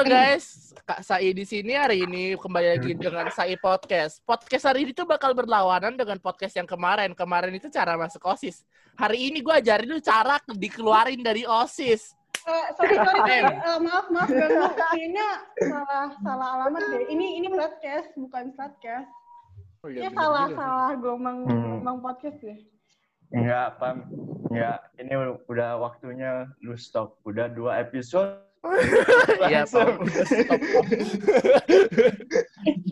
Halo guys, Kak Sai di sini hari ini kembali lagi dengan Sai Podcast. Podcast hari ini tuh bakal berlawanan dengan podcast yang kemarin. Kemarin itu cara masuk OSIS. Hari ini gue ajarin lu cara dikeluarin dari OSIS. Eh, sorry sorry. Eh, maaf maaf ganggu. Kayaknya salah salah alamat deh. Ini ini podcast bukan podcast. Oh, Ini bener salah juga. salah gelombang Hmm. podcast deh. Enggak, Pam. Enggak. Ini udah waktunya lu stop. Udah dua episode. Iya.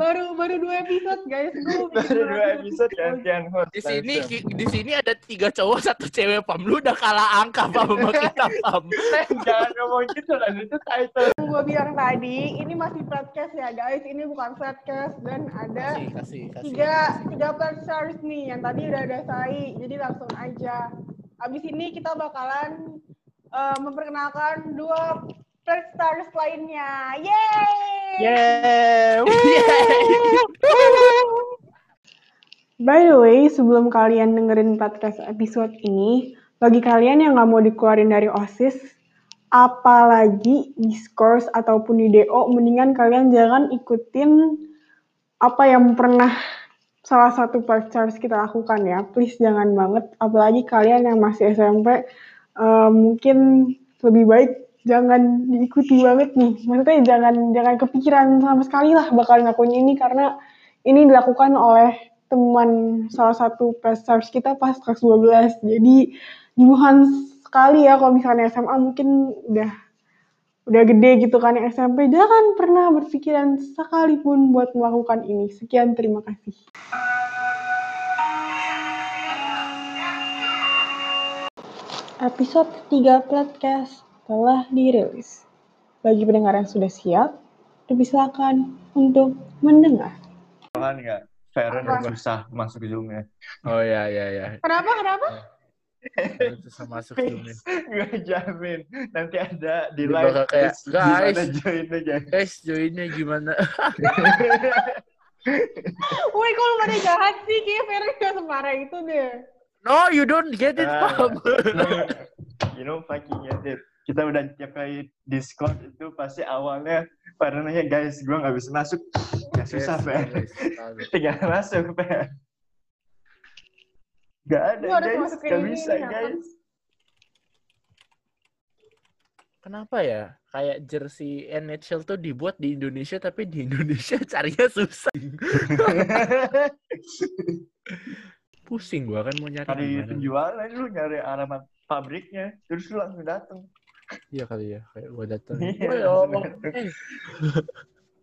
Baru baru dua episode guys. Gue Baru dua episode gantian host. Di sini di sini ada tiga cowok satu cewek Pam. Lu udah kalah angka Pam sama kita Pam. Eh, Jangan ngomong gitu lah. Itu title. gue bilang tadi ini masih podcast ya guys. Ini bukan podcast dan ada Kasih kasih kasih. tiga tiga stars nih yang tadi udah ada Sai. Jadi langsung aja. Abis ini kita bakalan eh, memperkenalkan dua stars lainnya. Yeay! Yeah. By the way, sebelum kalian dengerin podcast episode ini, bagi kalian yang nggak mau dikeluarin dari OSIS, apalagi discourse ataupun di DO, mendingan kalian jangan ikutin apa yang pernah salah satu podcast kita lakukan ya. Please jangan banget, apalagi kalian yang masih SMP, eh, mungkin lebih baik jangan diikuti banget nih. Maksudnya jangan jangan kepikiran sama sekali lah bakal ngelakuin ini karena ini dilakukan oleh teman salah satu pestars kita pas kelas 12. Jadi jibuhan sekali ya kalau misalnya SMA mungkin udah udah gede gitu kan yang SMP jangan pernah berpikiran sekalipun buat melakukan ini. Sekian terima kasih. Episode ketiga podcast telah dirilis. Bagi pendengar yang sudah siap, dipersilakan untuk mendengar. Kan enggak? Feren susah masuk zoom-nya. Oh ya ya ya. Kenapa? Kenapa? Susah masuk zoomnya. Gue jamin. Nanti ada di live. kayak, gimana "Guys." join aja. Guys, joinnya gimana? Woi, kok lu pada jahat sih? Kayaknya Feren gak separah itu deh. No, you don't get it, Ah, Pam. you know fucking get it. Kita udah tiap kali Discord itu pasti awalnya pada nanya guys gue nggak bisa masuk. Ya susah Yes, Fer. yes, tahu. Tinggal masuk Fer. Gak ada guys, masukin gak ini, bisa ini, apa? guys. Kenapa ya? Kayak jersey NHL tuh dibuat di Indonesia tapi di Indonesia carinya susah. Pusing gua kan mau nyari gimana. penjualan lu nyari alamat pabriknya, terus lu langsung datang. Iya kali ya, kayak gua datang. Iya, "Woi, om, langsung. eh,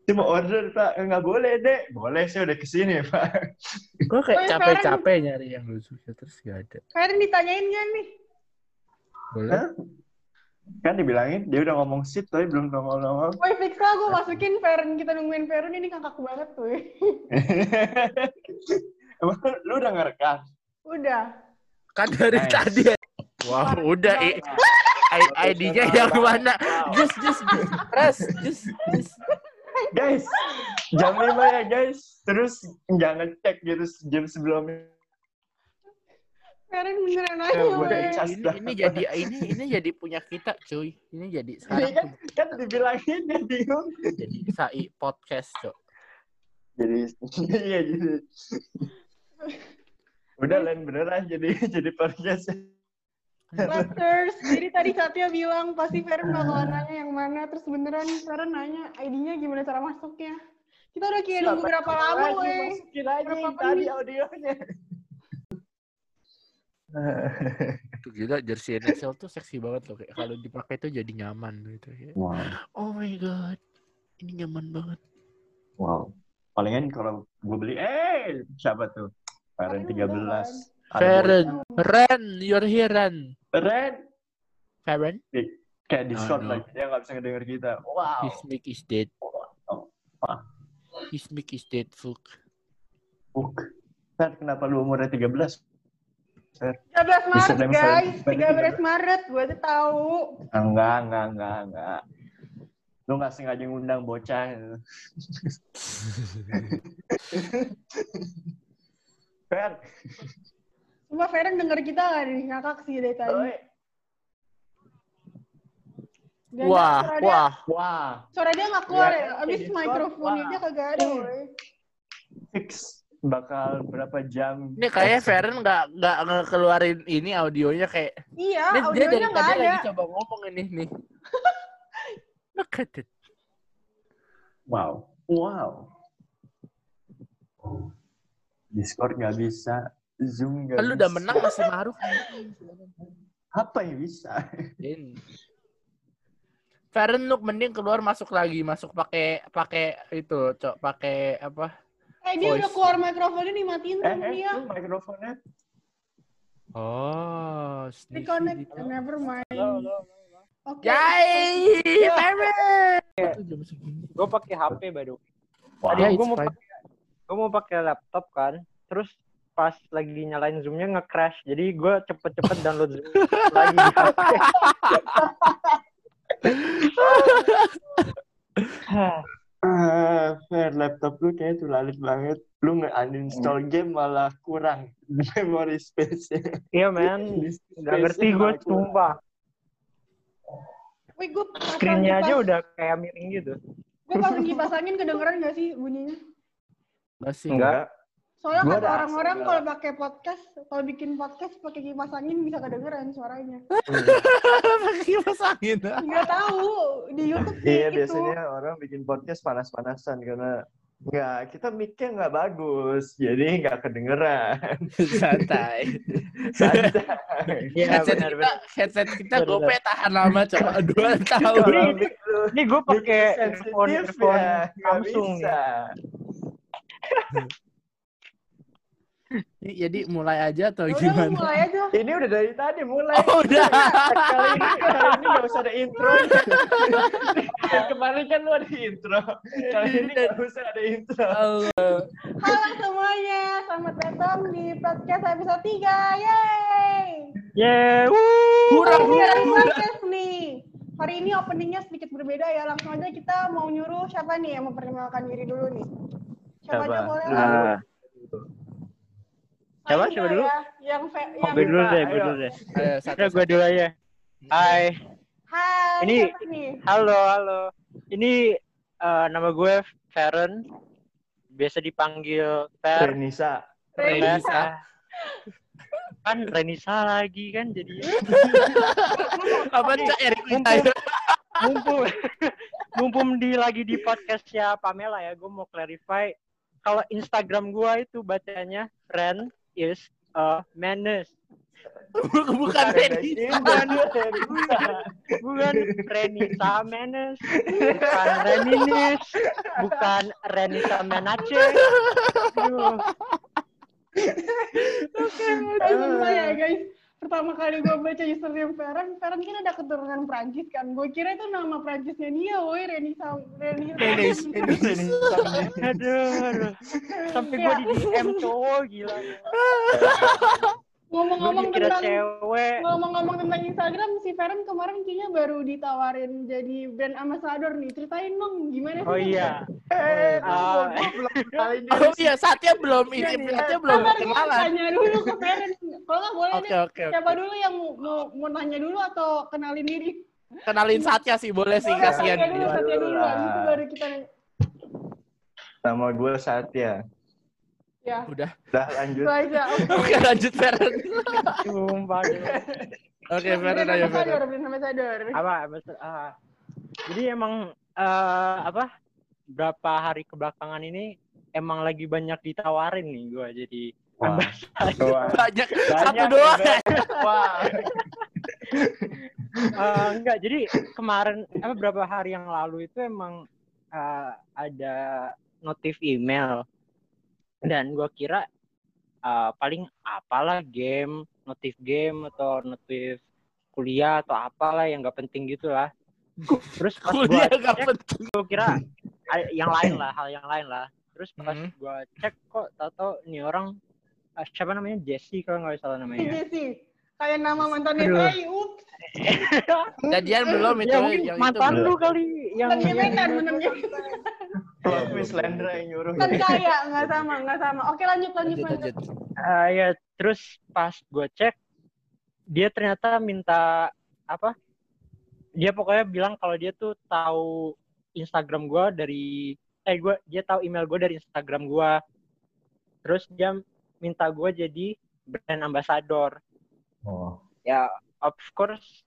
Cuma order pak, nggak boleh dek. Boleh saya udah ke sini pak. Gua kayak capek-capek nyari yang lucu ya terus gak ada. Feren ditanyain gak nih? Boleh? Hah? Kan dibilangin dia udah ngomong sit tapi belum ngomong-ngomong. Woi, fix lah gue masukin Feren. Kita nungguin Feren ini kakak banget tuh. Emang lu udah ngerekam? Udah. Kan dari Nice. tadi. ya. Wah, udah i- I- ID-nya yang mana? Just just just press, just just Guys, jam 5 ya guys. Terus jangan cek gitu jam sebelumnya. Feren beneran Ya, aja. ini, ini jadi ini ini jadi punya kita, cuy. Ini jadi sekarang kan, kan dibilangin dia bingung. jadi Sai podcast, cok. Jadi iya jadi. Udah lain beneran jadi jadi podcast. Masters, jadi tadi Satya bilang pasti Feren bakalan nanya yang mana, terus beneran Feren nanya ID-nya gimana cara masuknya. Kita udah kayak nunggu berapa lama, woi. Masukin aja Berapa yang tadi audionya. Itu gila jersey NHL tuh seksi banget loh kayak kalau dipakai tuh jadi nyaman gitu ya. Wow. Oh my god. Ini nyaman banget. Wow. Palingan kalau gue beli, eh siapa tuh? Paling 13. Feren, Ren, you're here Ren. Feren. Feren, Kayak Discord Aduh. lagi, dia nggak bisa ngedenger kita. Wow. his mic is dead. Oh, His mic is dead, fuck. Buk. Fer, kenapa lu umurnya 13? 13 Bisa Maret, demo guys. saya. 13 Maret, gue tuh tahu. Enggak, enggak, enggak, enggak. Lu nggak sengaja ngundang bocah. Fer, Coba Feren denger kita gak nih? Ngakak sih dari tadi. Jangan Wah, suara dia, wah. Wah, suara dia nggak keluar ya. kan, Abis mikrofonnya wah. dia kagak ada. woy. fix bakal berapa jam. Ini kayaknya Feren nggak nggak ngeluarin ini audionya kayak Iya, Ini dia audionya dari nggak tadi ada. lagi coba ngomong ini nih. Look at it. Wow. Wow. Discord nggak bisa, Zoom nggak Lu bisa. udah menang masih maruk. Apa yang bisa? Feren lu mending keluar masuk lagi, masuk pakai pakai itu, cok, pakai apa? Eh dia Voice. udah keluar mikrofonnya dimatiin Eh, sama eh, dia. tuh mikrofonnya. Oh, Reconnect. gitu. Never mind. Halo, halo, halo. Oke. Yay, Feren. Gue pakai HP baru. Wow. Gue mau pakai gue mau pakai laptop kan. Terus pas lagi nyalain zoomnya nge-crash. Jadi gue cepet-cepet download zoom lagi di HP. Ah, Fer, laptop lu kayak tuh lalit banget. Lu nge-uninstall game malah kurang memory space-nya. Iya men, nggak ngerti gue sumpah. Wih, gue Screennya aja udah kayak miring gitu. Gue pasang kipas angin kedengeran gak sih bunyinya? Enggak sih. Enggak. Soalnya Gua kata orang-orang kalau pakai podcast, kalau bikin podcast pakai kipas angin bisa kedengeran suaranya. Pakai kipas angin. Nggak tahu di YouTube sih Iya, itu. biasanya orang bikin podcast panas-panasan karena nggak kita mic-nya nggak bagus, jadi nggak kedengeran. Santai. Santai. Iya headset benar kita, benar. headset kita gope tahan lama, cok. Dua tahun. Ini- Ini gue pakai earphone ya, Samsung. Jadi mulai aja atau Ya Udah gimana? mulai aja. Ini udah dari tadi mulai. Oh, udah. kali ini kali ini nggak usah ada intro. Yang kemarin kan lu ada intro. Kali ini nggak usah ada intro. Allah. Halo semuanya, selamat datang di podcast episode 3. Yeay! Yeah, wuh. Hurrah, podcast nih. Hari ini openingnya sedikit berbeda ya. Langsung aja kita mau nyuruh siapa nih yang memperkenalkan diri dulu nih. Siapa, Siapa? aja boleh? Lu. Ah, Siapa? Siapa dulu? Ya, yang fe- yang gue dulu deh, gue dulu deh. Ayo, satu, gue dulu aja. Hai, Hai, Ini- halo, halo. Ini eh, nama gue Feren. Biasa dipanggil Fer. Renisa. Renisa. Kan Renisa lagi kan jadi Apa cak Erik mumpung mumpung di lagi di podcastnya Pamela ya, gue mau clarify kalau Instagram gue itu bacanya Ren is a menace. Bukan Renisa. Bukan Renisa. Bukan Renisa Menes. Bukan Reninis. Bukan Renisa Menace. Aduh. Eh, sumpah ya guys. Pertama kali gue baca username Feren, Feren kan ada keturunan Prancis kan. Gue kira itu nama Prancisnya dia, woi Renisa. Renisa. Renis. Renisa. Aduh, aduh. Sampai gue di DM cowok gila. Ngomong-ngomong tentang cewek. ngomong-ngomong tentang Instagram, si Feren kemarin kayaknya baru ditawarin jadi brand ambassador nih. Ceritain dong gimana sih? Oh iya. Eh, Ah. Oh iya, saatnya belum ini, Iya, saatnya belum kenalan. Tanya dulu ke Feren. Kalau nggak boleh Oke, deh. oke, Siapa dulu yang mau, mau, mau nanya dulu atau kenalin diri? Kenalin saatnya sih, boleh sih, kasihan. Satya dulu, Satya dulu. Lah. Habis itu baru kita nanya. Nama gue Satya. Ya, Udah. Udah lanjut. aja. Oke. Oke, lanjut Feren. Sumpah. Oke, Feren ayo Feren. apa ah. jadi emang eh, apa berapa hari kebelakangan ini emang lagi banyak ditawarin nih gue jadi Wah. Wah. Banyak, satu Banyak, doang. ya, Wah. Eh, enggak jadi kemarin apa berapa hari yang lalu itu emang eh, ada notif email dan gue kira eh, paling apalah game notif game atau notif kuliah atau apalah yang nggak penting gitu lah terus pas gue gak cek penting. gue kira yang lain lah hal yang lain lah terus pas Hmm. gue cek kok tau-tau ini orang eh, siapa namanya Jesse kalau nggak salah namanya sih. Kayak nama mantannya Aduh. Ray, ups. Jadian belum itu, ya yang itu mantan belum. lu kali yang mantannya Plot twist Lendra yang nyuruh. Kan kaya, nggak sama, nggak sama. Oke lanjut, lanjut, Lanjut, lanjut. lanjut. Ah, ya terus pas gue cek dia ternyata minta apa dia pokoknya bilang kalau dia tuh tahu Instagram gua dari eh gua dia tahu email gua dari Instagram gua terus dia minta gua jadi brand ambassador Oh. ya of course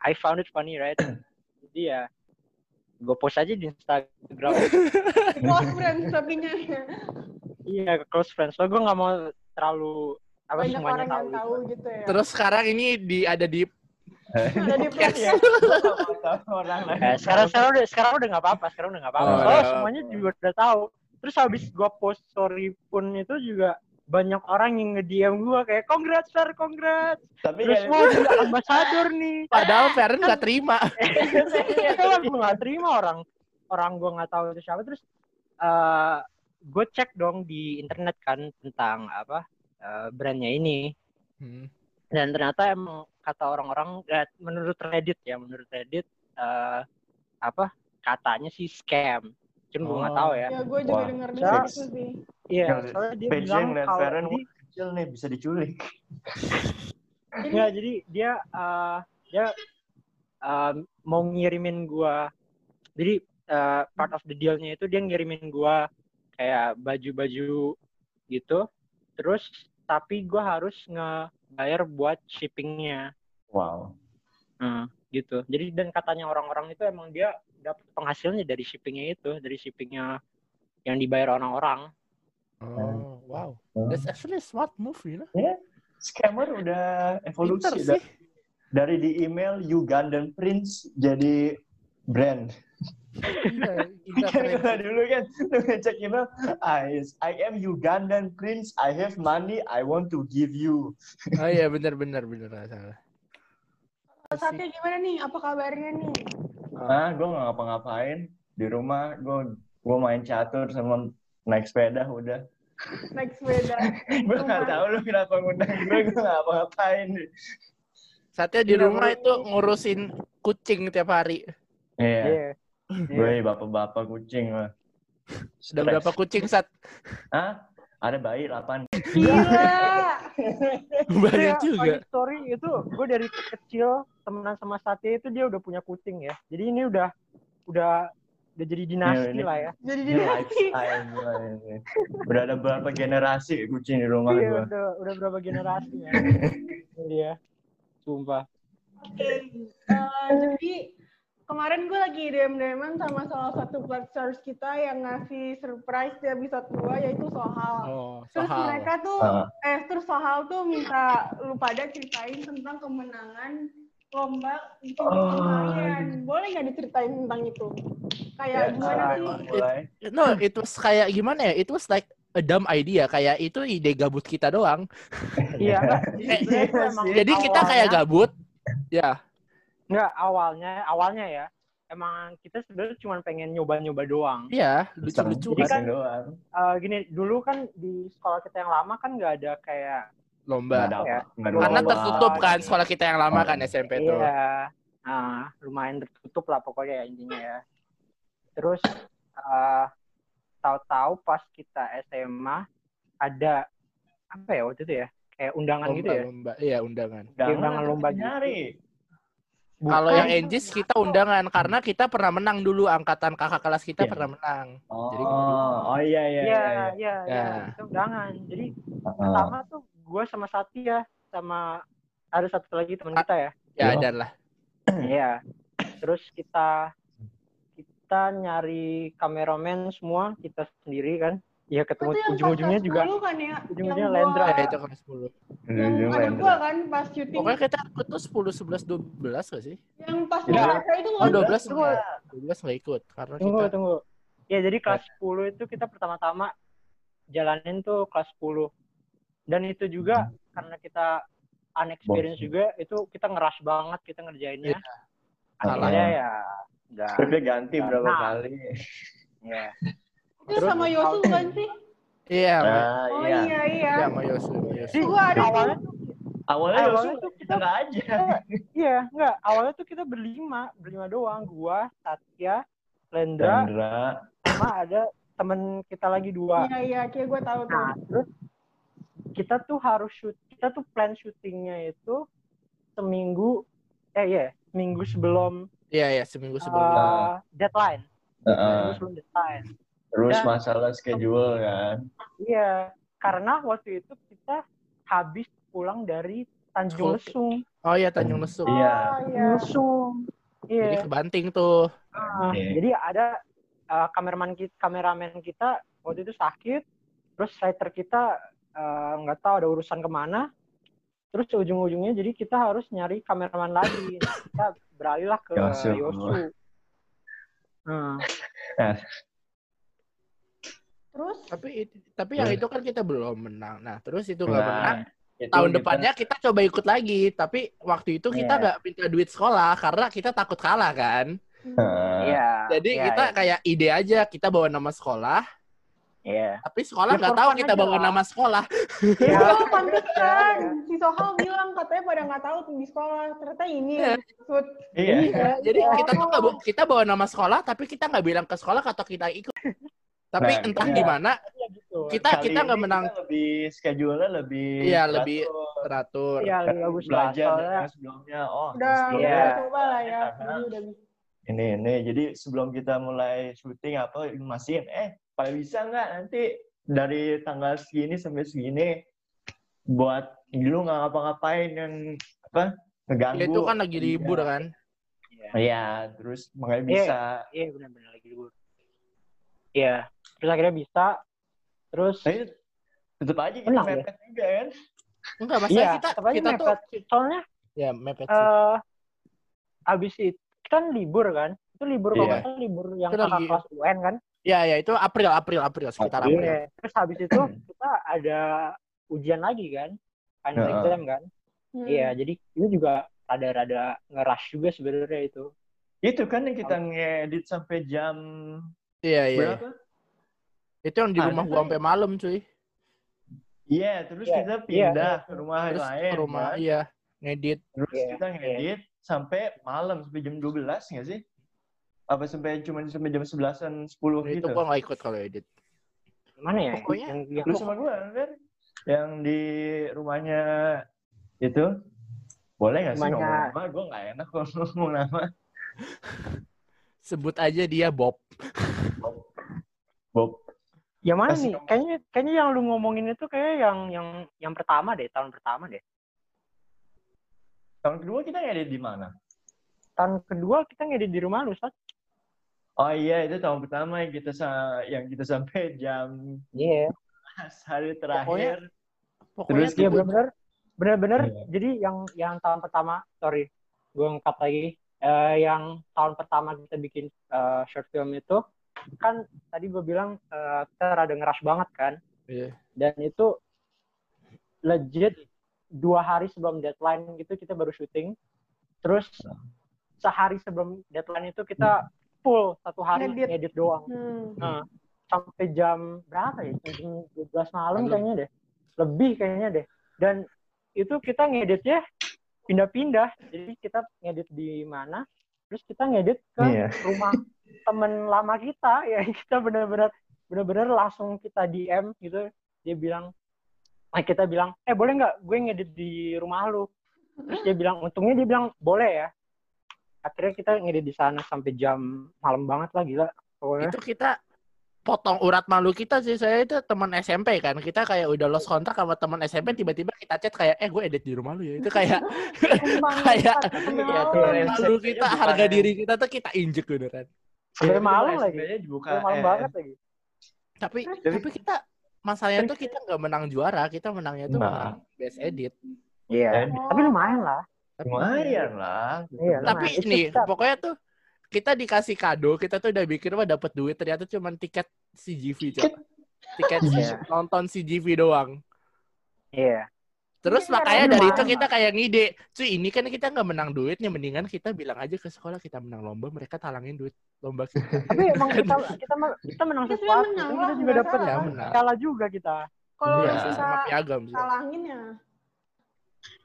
I found it funny right jadi ya gue post aja di Instagram Close friends tapi nya iya close friends so gue nggak mau terlalu apa banyak semuanya orang yang tahu tahu gitu ya. Terus sekarang ini di ada di ada di podcast. ya. orang lain. Eh, sekarang sekarang udah sekarang udah nggak apa-apa sekarang udah nggak apa-apa Oh, soalnya udah. semuanya juga udah tahu terus habis gue post story pun itu juga banyak orang yang nge-DM gue kayak congrats Fer, congrats. Tapi terus kan mau jadi ambasador nih. Padahal Feren nggak terima. kan gue nggak terima orang orang gue nggak tahu itu siapa. Terus eh gue cek dong di internet kan tentang apa eh, brandnya ini. Hmm. dan ternyata emang kata orang-orang eh, menurut Reddit ya menurut Reddit eh, apa katanya sih scam cuman gue nggak Oh. tahu ya Ya gue juga Wah. denger dengar itu sih. iya soalnya dia bilang kalau Feren jadi kecil nih bisa diculik. Nggak, jadi dia eh, dia eh, mau ngirimin gua jadi eh, part of the dealnya itu dia ngirimin gua kayak baju-baju gitu terus tapi gua harus ngebayar buat shippingnya Wow. Hmm, gitu jadi dan katanya orang-orang itu emang dia dapat penghasilnya dari shippingnya itu dari shippingnya yang dibayar orang-orang Oh, wow. That's actually a smart move, you know. Scammer udah Pinter evolusi sih. da- dari di email Ugandan Prince jadi brand. Iya, kita Kan sih. dulu kan lu ngecek email, I, I am Ugandan Prince, I have money, I want to give you. Oh iya, benar benar benar salah. Satya gimana nih? Apa kabarnya nih? Ah, gue nggak ngapa-ngapain di rumah, gue gue main catur sama naik sepeda udah. Naik sepeda. gue nggak tahu lu kenapa ngundang gue, gue nggak ngapa-ngapain. Satya di Iya, rumah itu ngurusin kucing tiap hari. Iya, Iya. gue bapak-bapak kucing lah. Sudah berapa kucing Sat? Hah? Ada bayi 8. Gila. Banyak Kayak juga. story itu gue dari kecil temenan sama Satya itu dia udah punya kucing ya. Jadi ini udah udah udah jadi dinasti Iya, ini- lah ya. Jadi gue ini. Udah ada berapa generasi kucing di rumah Iya gue. udah udah berapa generasi ya. Iya. Sumpah. Oke. Eh, jadi kemarin gue lagi DM-DM sama salah satu pledgers kita yang ngasih surprise di episode 2 yaitu Sohal. Oh, Terus soal. mereka tuh, Ah. eh terus Sohal tuh minta lu pada ceritain tentang kemenangan lomba bikin Oh, kalian. Boleh nggak diceritain tentang itu? Kayak Ya, gimana mulai, sih? mulai. No, it was kayak gimana ya? It was like a dumb idea. Kayak itu ide gabut kita doang. Iya. Iya itu emang sih. Jadi kita kayak gabut. Ya, Enggak, awalnya awalnya ya. Emang kita sebenarnya cuma pengen nyoba-nyoba doang. iya, lucu-lucu Jadi kan kan- doang. Eh, gini, dulu kan di sekolah kita yang lama kan nggak ada kayak lomba. ada apa. ya. Ada Karena lomba. tertutup kan sekolah kita yang lama kan SMP tuh. Iya, nah, lumayan tertutup lah pokoknya ya intinya ya. Terus eh, tahu-tahu pas kita SMA ada apa ya waktu itu ya kayak undangan gitu ya. Lomba, iya undangan. Undangan lah, lomba kita gitu. Kalau Bukan. yang Enjis kita undangan karena kita pernah menang dulu angkatan kakak kelas kita Iya. pernah menang. Oh, Jadi- oh iya iya Iya, iya. iya, iya, Ya. itu undangan. Jadi Heeh. pertama tuh gue sama Satya sama ada satu lagi teman kita ya. Ya Iya. ada lah. Iya. Terus kita kita nyari kameramen semua kita sendiri kan. Ya ketemu ujung-ujungnya juga kelas 10 kan ya? ujung-ujungnya Yang Lendra gua- Ya, itu kelas 10. Yang ada Lendra. gua kan pas syuting. Pokoknya kita ikut tuh 10 11 12 gak sih? Yang pas Ya. Jakarta itu Oh, kan 12 Tunggu. enggak. 12 enggak ikut karena Tunggu, kita tunggu. Ya, jadi kelas 10 itu kita pertama-tama jalanin tuh kelas 10. Dan itu juga karena kita unexperienced Bos. juga, itu kita ngerush banget kita ngerjainnya. Iya. Akhirnya ya enggak. Scriptnya ganti berapa Nah. kali. Ya. itu Terus sama Yosu kan sih? Iya. Ah, Oh iya. iya iya. iya sama Yosu, Yosu. Gua ada awalnya tuh Awalnya Awalnya Yosu tuh kita nggak aja. iya, enggak. Awalnya tuh kita berlima, berlima doang. Gua, Satya, Lendra, Chandra. sama ada temen kita lagi dua. Iya iya, kayak gue tahu tuh. Nah, terus kita tuh harus shoot, kita tuh plan syutingnya itu seminggu eh iya minggu sebelum Iya, iya, seminggu sebelum. uh, deadline. Heeh. Minggu sebelum deadline. Terus Dan- masalah schedule kan. Iya, karena waktu itu kita habis pulang dari Tanjung. Lesung. Oh iya, Tanjung Lesung. Iya. Oh, iya. Lesung. Jadi Iya. kebanting tuh. Ah, Oke. Jadi ada uh, kameraman kita, kameramen kita waktu itu sakit, terus writer kita uh, nggak tahu ada urusan ke mana, terus ujung-ujungnya jadi kita harus nyari kameraman lagi. Nah, kita beralihlah ke Yosu. Yosu. Nah, Terus Tapi tapi yang Iya. itu kan kita belum menang. Nah, terus itu nggak Nah, menang. itu Tahun kita- depannya kita coba ikut lagi. Tapi waktu itu kita Iya. nggak minta duit sekolah karena kita takut kalah kan. Heeh. iya. Jadi iya, kita iya. kayak ide aja kita bawa nama sekolah. Iya. Tapi sekolah Ya, nggak for tahu kita bawa lah. nama sekolah. Iya. Oh, pantesan. Si Sohal bilang katanya pada nggak tahu tuh di sekolah. Ternyata ini Iya. yang maksud. Iya. Iya, jadi kita tuh nggak bawa- kita bawa nama sekolah tapi kita nggak bilang ke sekolah atau kita ikut. Tapi Nah, entah iya. gimana Iya, gitu. kita Kali kita nggak ini menang kita lebih schedule-nya lebih Iya, lebih- teratur. Iya, lebih bagus lah. belajar yang sebelumnya oh Udah, sebelumnya udah coba lah ya. Karena- udah bisa. ini ini jadi sebelum kita mulai syuting apa mastiin eh pada bisa nggak nanti dari tanggal segini sampai segini buat dulu nggak ngapa-ngapain yang apa ngeganggu Ya, itu kan lagi libur Iya. kan. Iya, terus makanya Iya. bisa. Iya benar-benar lagi libur. Iya. Terus akhirnya bisa. Terus Tapi tetap aja kita Menang ya? mepet juga kan. Enggak, masalah iya, kita kita tuh mepet. Soalnya ya mepet sih. eh abis itu kan libur kan? Itu libur kalau Iya. nggak salah libur yang Itu kakak lagi- kelas UN kan? Ya ya itu April April April sekitar April. April. Iya. Terus habis itu kita ada ujian lagi kan? Final Heeh. exam kan? Hmm. Iya, jadi itu juga rada-rada ngerush juga sebenarnya itu. Itu kan yang kita ngedit sampai jam Iya iya. berapa? Itu yang di Ada rumah gua kan? sampai malam cuy. Iya, terus Iya, kita iya. pindah ke rumah Terus lain. ke rumah kan? iya ngedit. Terus Iya, kita ngedit sampai malam sampai jam 12 nggak sih? Apa sampai cuma sampai jam 11-an 10 Itu gitu? gua nggak ikut kalau edit. Mana ya? Pokoknya- yang, yang Lu sama gua kan? Yang di rumahnya itu boleh nggak sih Rumahnya- ngomong nama? Gue nggak enak kalau ngomong nama. Sebut aja dia Bob. Bob. yang mana Kasih nih? kamu. Kayaknya kayaknya yang lu ngomongin itu kayak yang yang yang pertama deh, tahun pertama deh. Tahun kedua kita ngedit di mana? Tahun kedua kita ngedit di rumah lu, Sat. Oh iya itu tahun pertama yang kita sa- yang kita sampai jam Iya. hari terakhir. Pokoknya Terus tuh Iya gua- benar-benar benar-benar Iya. jadi yang yang tahun pertama, sorry, gue ngangkat lagi. Eh, yang tahun pertama kita bikin eh, short film itu kan tadi gue bilang eh, kita rada ngerush banget kan Iya. dan itu legit dua hari sebelum deadline gitu kita baru syuting terus sehari sebelum deadline itu kita full satu hari Ngedit. ngedit doang Hmm. Nah, sampai jam berapa ya? Jam 12 malam kayaknya deh. Lebih kayaknya deh. Dan itu kita ngeditnya pindah-pindah. Jadi kita ngedit di mana, terus kita ngedit ke Iya. rumah temen lama kita. Ya kita benar-benar benar-benar langsung kita DM gitu. Dia bilang, eh, kita bilang, eh boleh nggak gue ngedit di rumah lu? Terus dia bilang, untungnya dia bilang boleh ya. Akhirnya kita ngedit di sana sampai jam malam banget lah gila. Pokoknya. itu kita potong urat malu kita sih saya itu teman SMP kan kita kayak udah lost kontak sama teman SMP tiba-tiba kita chat kayak eh gue edit di rumah lu ya itu kayak Kayak- Iya, tuh, malu kita bukan harga yang- diri kita tuh kita injek beneran Sampai malam lagi. Sampai malam eh, banget lagi. tapi Tapi- tapi kita masalahnya tuh kita nggak menang juara kita menangnya tuh Nah. menang best edit Iya. eh, Tapi lumayan lah. Tapi- lumayan lah. Iya, tapi lumayan. It's nih just that. pokoknya tuh kita dikasih kado kita tuh udah bikin wah dapat duit ternyata cuma tiket CGV coba tiket Iya. nonton CGV doang Iya. Terus Iya, makanya dari itu kita kayak ngide, cuy ini kan kita nggak menang duitnya, mendingan kita bilang aja ke sekolah kita menang lomba, mereka talangin duit lomba kita. Tapi emang kita kita men- kita menang Kita sesuatu. menang kan kita juga nggak dapat. Ya, menang. kalah juga kita. Kalau Iya. sisa sama piagam sih. salangin ya.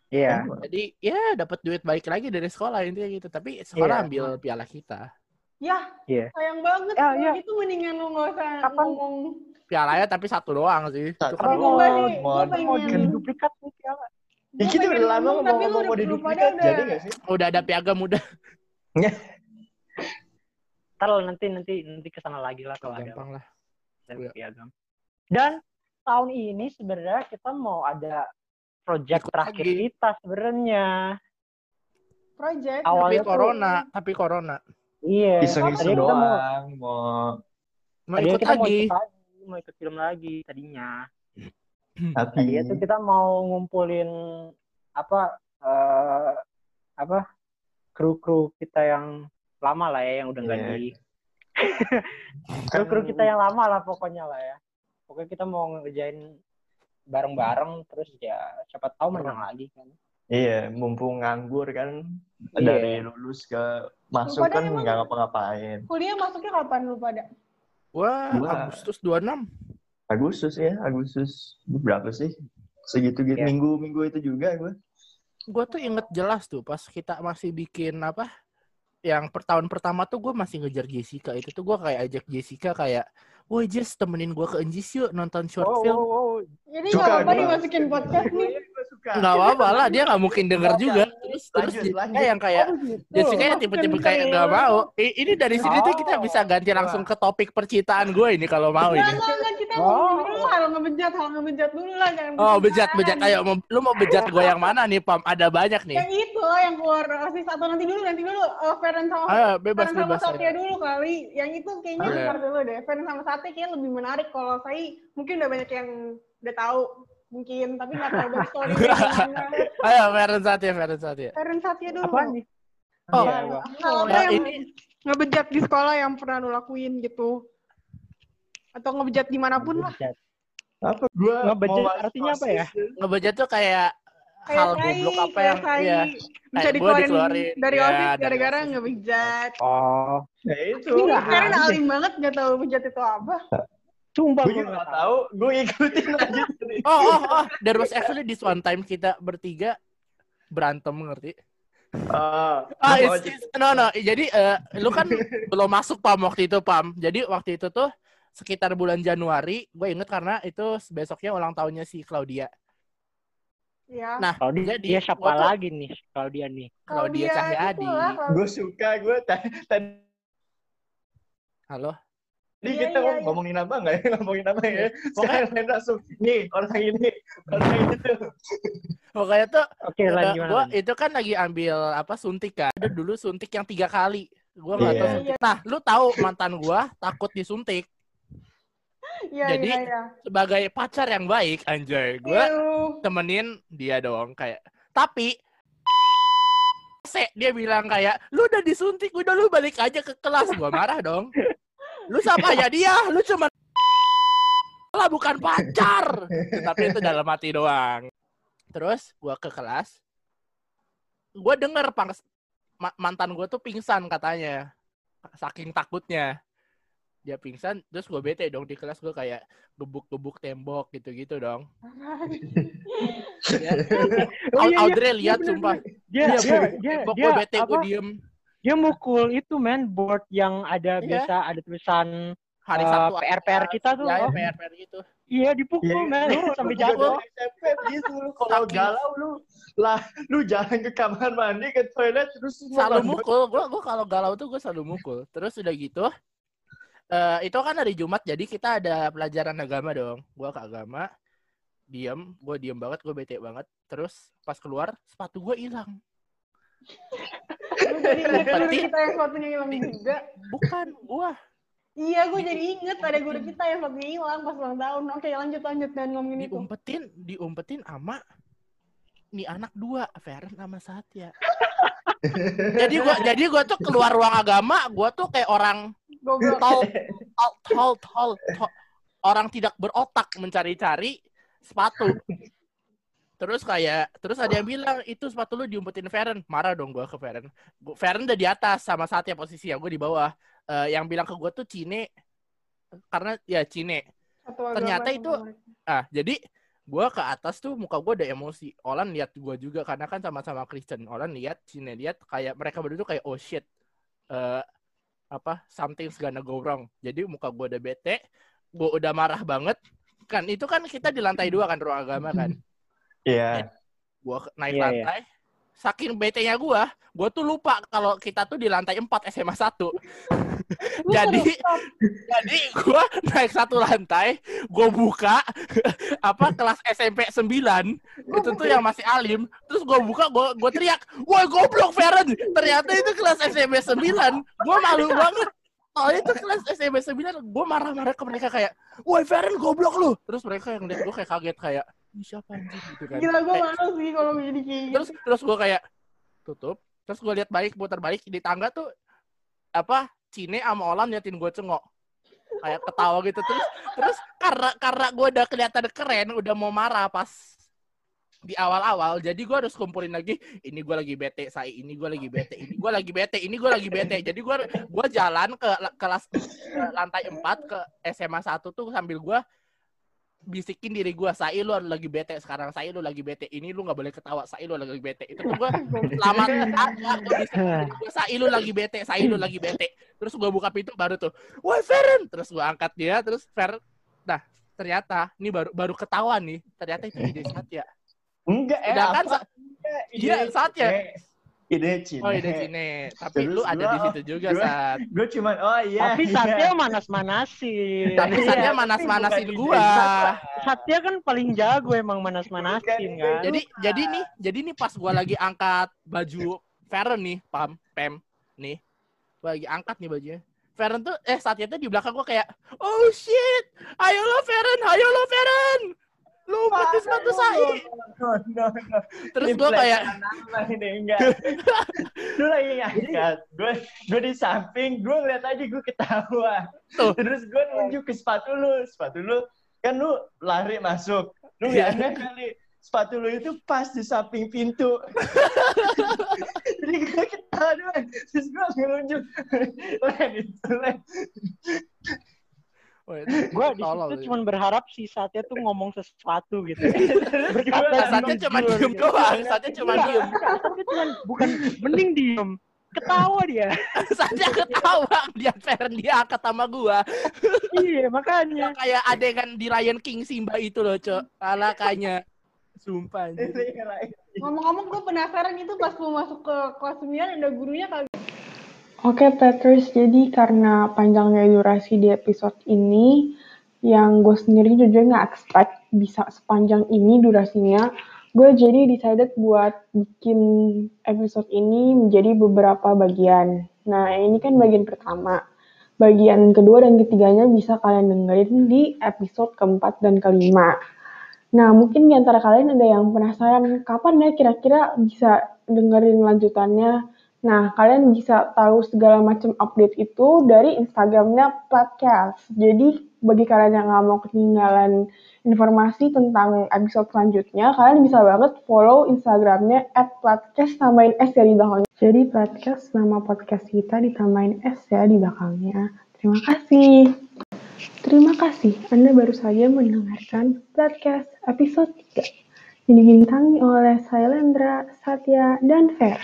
Iya. Jadi ya dapat duit baik lagi dari sekolah intinya gitu. Tapi sekolah Iya. ambil piala kita. Ya, Iya. sayang banget. Ya, Kalau iya. gitu mendingan lu nggak usah Kapan- ngomong. Pialanya tapi satu doang sih. Itu Satu. kan Tapi gue pengen duplikat nih piala. Ya, kita pengen udah lama ngomong, tapi ngomong mau udah- di lu pada duplikat, udah- jadi gak sih? Udah ada piagam udah. Ntar lah, nanti nanti nanti ke sana lagi lah kalau ada Gampang lah. Iya. piagam. Dan tahun ini sebenarnya kita mau ada project Ikut terakhir lagi. kita sebenarnya. project. Tapi Awalnya tuh- corona, tapi corona. Iya. Iseng-iseng Tadinya kita mau doang, mau Mau ikut kita mau lagi. ikut lagi, mau ikut film lagi tadinya. tapi Tadinya tuh kita mau ngumpulin apa eh apa kru-kru kita yang lama lah ya yang udah nggak Iya. di Kan- kru-kru kita yang lama lah pokoknya lah ya. Pokoknya kita mau ngerjain bareng-bareng terus ya siapa tahu menang lagi kan. Iya, mumpung nganggur kan Iya. dari lulus ke masuk kan nggak ngapa-ngapain. Kuliah masuknya kapan lu pada? Wah, Gua- Agustus 26. Agustus ya, Agustus berapa sih? Segitu gitu Iya. minggu minggu itu juga gue. Gue tuh inget jelas tuh pas kita masih bikin apa yang per tahun pertama tuh gue masih ngejar Jessica itu tuh gue kayak ajak Jessica kayak woi Jess temenin gue ke Enjis yuk nonton short Oh, film oh, oh. Jadi Suka nggak apa-apa gua. dimasukin podcast nih. Suka. nggak apa-apa lah dia nggak mungkin denger Lanjut, juga terus terus lanjut, Jessica lanjut. yang kayak Oh, gitu. Jessica yang tipe-tipe kayak nggak mau I- ini dari sini tuh kita Oh. bisa ganti langsung ke topik percintaan gue ini kalau mau ini nggak, nggak, kita Oh. dulu hal ngebejat, hal ngebejat dulu lah. Jangan oh bejat bejat ayo mau, lu mau bejat gue yang mana nih pam ada banyak nih Yang itu yang keluar osis atau nanti dulu, nanti dulu. Uh, Feren sama, ayo bebas Feren sama bebas Satya dulu kali. Yang itu kayaknya ntar dulu deh. Feren sama Satya kayaknya lebih menarik. Kalau saya mungkin udah banyak yang udah tahu. Mungkin, tapi nggak tahu backstory gimana. ayo Feren Satya Feren Satya Feren Satya dulu. Apaan nih? Oh, Iya, Hal iya. hal apa Nah, yang ini ngebejat di sekolah yang pernah lu lakuin gitu? Atau ngebejat di mana pun lah. Apa? Gue Ngebejat artinya apa ya? ngebejat tuh kayak Kayak hal tai, goblok apa yang tai. ya bisa gua dikeluarin dikeluarin. dari Ya, osis dari gara-gara ngebejat. Oh, Ya itu. Ini nggak ada. alim banget gak tahu bejat itu apa. Sumpah Gue nggak tahu. Gue ikutin aja. oh oh oh there was actually this one time kita bertiga berantem ngerti Ah, ah gua it's, it's- no no jadi eh, lu kan belum masuk pam waktu itu pam jadi waktu itu tuh sekitar bulan Januari gue inget karena itu besoknya ulang tahunnya si Claudia Ya. nah Kalau dia, Jadi, dia siapa gua tuh- lagi nih? Kalau dia nih. Claudia Cahyadi itulah, kalau- gue suka gue tadi halo Jadi Iya, kita iya, iya. ngomongin nama nggak ya? Ngomongin nama ya? Pokoknya- Sekarang main langsung, nih orang ini, orang itu. pokoknya tuh Oke, lanjut gimana? gua itu kan lagi ambil apa suntik kan ada dulu suntik yang tiga kali gue nggak tahu Iya. suntik nah lu tahu mantan gua takut disuntik Iya, Jadi, iya, iya. sebagai pacar yang baik anjay gue temenin dia dong kayak tapi se dia bilang kayak lu udah disuntik udah lu balik aja ke kelas gua marah dong lu siapa ya dia lu cuma lah bukan pacar. Tapi itu dalam hati doang. Terus gua ke kelas. Gua denger pang ma- mantan gua tuh pingsan katanya. Saking takutnya. Dia pingsan terus gue bete dong di kelas. Gue kayak gebuk-gebuk tembok gitu-gitu dong. Ya. Oh, iya, iya. Audrey lihat bener, sumpah. Dia, Dia dia, dia, dia, gue bete gue diem. Dia mukul itu men board yang ada Iya. biasa ada tulisan Hari eh, Sabtu. PR-PR kita tuh. Ya, ya oh. PR PR gitu. Iya dipukul men sampai Lu juga jatuh. SMP gitu lu kalau galau lu lah lu jalan ke kamar mandi ke toilet terus Selalu mukul. Gue gua kalau galau tuh gue selalu mukul. Terus udah gitu. eh itu kan hari Jumat jadi kita ada pelajaran agama dong. Gue ke agama. Diem, gue diem banget, gue bete banget. Terus pas keluar sepatu gue hilang. Lu jadi inget guru Berarti- kita yang sepatunya hilang juga. Bukan gua. Iya, gue jadi inget ada guru kita yang sepatunya hilang pas ulang tahun. Oke, lanjut lanjut dan ngomongin itu. Diumpetin, diumpetin ama nih anak dua, Feren sama Satya. jadi gua jadi gua tuh keluar ruang agama, gua tuh kayak orang tol tol tol, tol- orang tidak berotak mencari-cari sepatu. Terus kayak terus ada yang bilang itu sepatu lu diumpetin Feren. Marah dong gua ke Feren. Gua, Feren udah di atas sama Satya posisinya, gua di bawah. Eh, yang bilang ke gua tuh Cine karena ya Cine. Ternyata itu-. Ah, jadi gua ke atas tuh muka gua udah emosi. Olan lihat gua juga karena kan sama-sama Kristen. Olan lihat, Cine lihat kayak mereka berdua tuh kayak oh shit. Eh apa something's gonna go wrong. Jadi muka gua udah bete, gua udah marah banget. Kan itu kan kita di lantai dua kan ruang agama kan. Iya. Gue naik Iya, iya. lantai. Saking bete-nya gue, gue tuh lupa kalau kita tuh di lantai 4 SMA 1. Lu Jadi. Jadi gue naik satu lantai, gue buka apa kelas SMP 9 itu tuh yang masih alim, terus gue buka gue gue teriak, woi goblok Feren, ternyata itu kelas SMP 9, gue malu banget. Oh itu kelas SMP 9, gue marah-marah ke mereka kayak, woi Feren goblok lu, terus mereka yang lihat gue kayak kaget kayak, ini siapa anjing? Gitu kan. Gila gue malu sih kalau jadi kayak terus terus gue kayak tutup. Terus gue lihat balik putar balik di tangga tuh apa Cine sama Olan liatin gue cengok. Kayak ketawa gitu. Terus terus karena karena gue udah kelihatan keren udah mau marah pas di awal-awal jadi gue harus kumpulin lagi ini gue lagi bete saya ini gue lagi bete. Ini gue lagi bete. Ini gue lagi bete. Jadi gue gue jalan ke la- kelas ke lantai 4 ke SMA 1 tuh sambil gue bisikin diri gue saya lu lagi bete sekarang. Saya lu lagi bete. Ini lu nggak boleh ketawa. Saya lu lagi bete. Itu tuh gue lama gue saya lu lagi bete. Saya lu lagi bete. Terus gue buka pintu baru tuh woi Feren. Terus gue angkat dia terus Fer nah ternyata ini baru baru ketahuan nih. Ternyata itu ide Satya Enggak, eh Sedangkan apa? sa- Enggak, Iya, Satya. Cine. Ide Cine. oh ide Cine tapi Terus lu ada gua- di situ juga gua- saat Gue cuman, oh iya. Tapi iya. Satya manas-manasin. tapi Iya, Satya manas-manasin gua Satya. Satya kan paling jago emang manas-manasin kan. jadi jadi nih jadi nih pas gua lagi angkat baju Feren nih pam pem nih gua lagi angkat nih bajunya Feren tuh eh saat itu di belakang gua kayak oh shit ayo lo Feren ayo lo Feren lu pakai sepatu saya No, no, no. terus gua kayak anak ini enggak. Lu lagi ngangkat, gue gue di samping, gue ngeliat aja gue ketawa. Tuh. Terus gue nunjuk ke sepatu lu, sepatu lu kan lu lari masuk, lu ada kali sepatu lu itu pas di samping pintu. Jadi gue ketawa doang, terus gue ngelunjuk, Len itu Len. Gue di situ cuma berharap si Satya tuh ngomong sesuatu gitu. Gua Satya cuma diem doang Satya cuma Iya. diem Satya cuma bukan mending diem, ketawa dia. Satya ketawa dia Feren dia angkat sama gua iya makanya. kayak adegan di Lion King Simba itu loh cok alakanya sumpah. Ngomong-ngomong gue penasaran itu pas mau masuk ke kelas 9 ada gurunya kali. Oke Petrus, jadi karena panjangnya durasi di episode ini, yang gue sendiri jujur nggak expect bisa sepanjang ini durasinya, gue jadi decided buat bikin episode ini menjadi beberapa bagian. Nah ini kan bagian pertama. Bagian kedua dan ketiganya bisa kalian dengerin di episode keempat dan kelima. Nah, mungkin di antara kalian ada yang penasaran kapan ya kira-kira bisa dengerin lanjutannya. Nah, kalian bisa tahu segala macam update itu dari Instagramnya Podcast. Jadi, bagi kalian yang nggak mau ketinggalan informasi tentang episode selanjutnya, kalian bisa banget follow Instagramnya at Podcast tambahin S ya di belakangnya. Jadi, Podcast nama podcast kita ditambahin S ya di belakangnya. Terima kasih. Terima kasih, Anda baru saja mendengarkan podcast episode 3 yang dibintangi oleh Sailendra, Satya, dan Fer.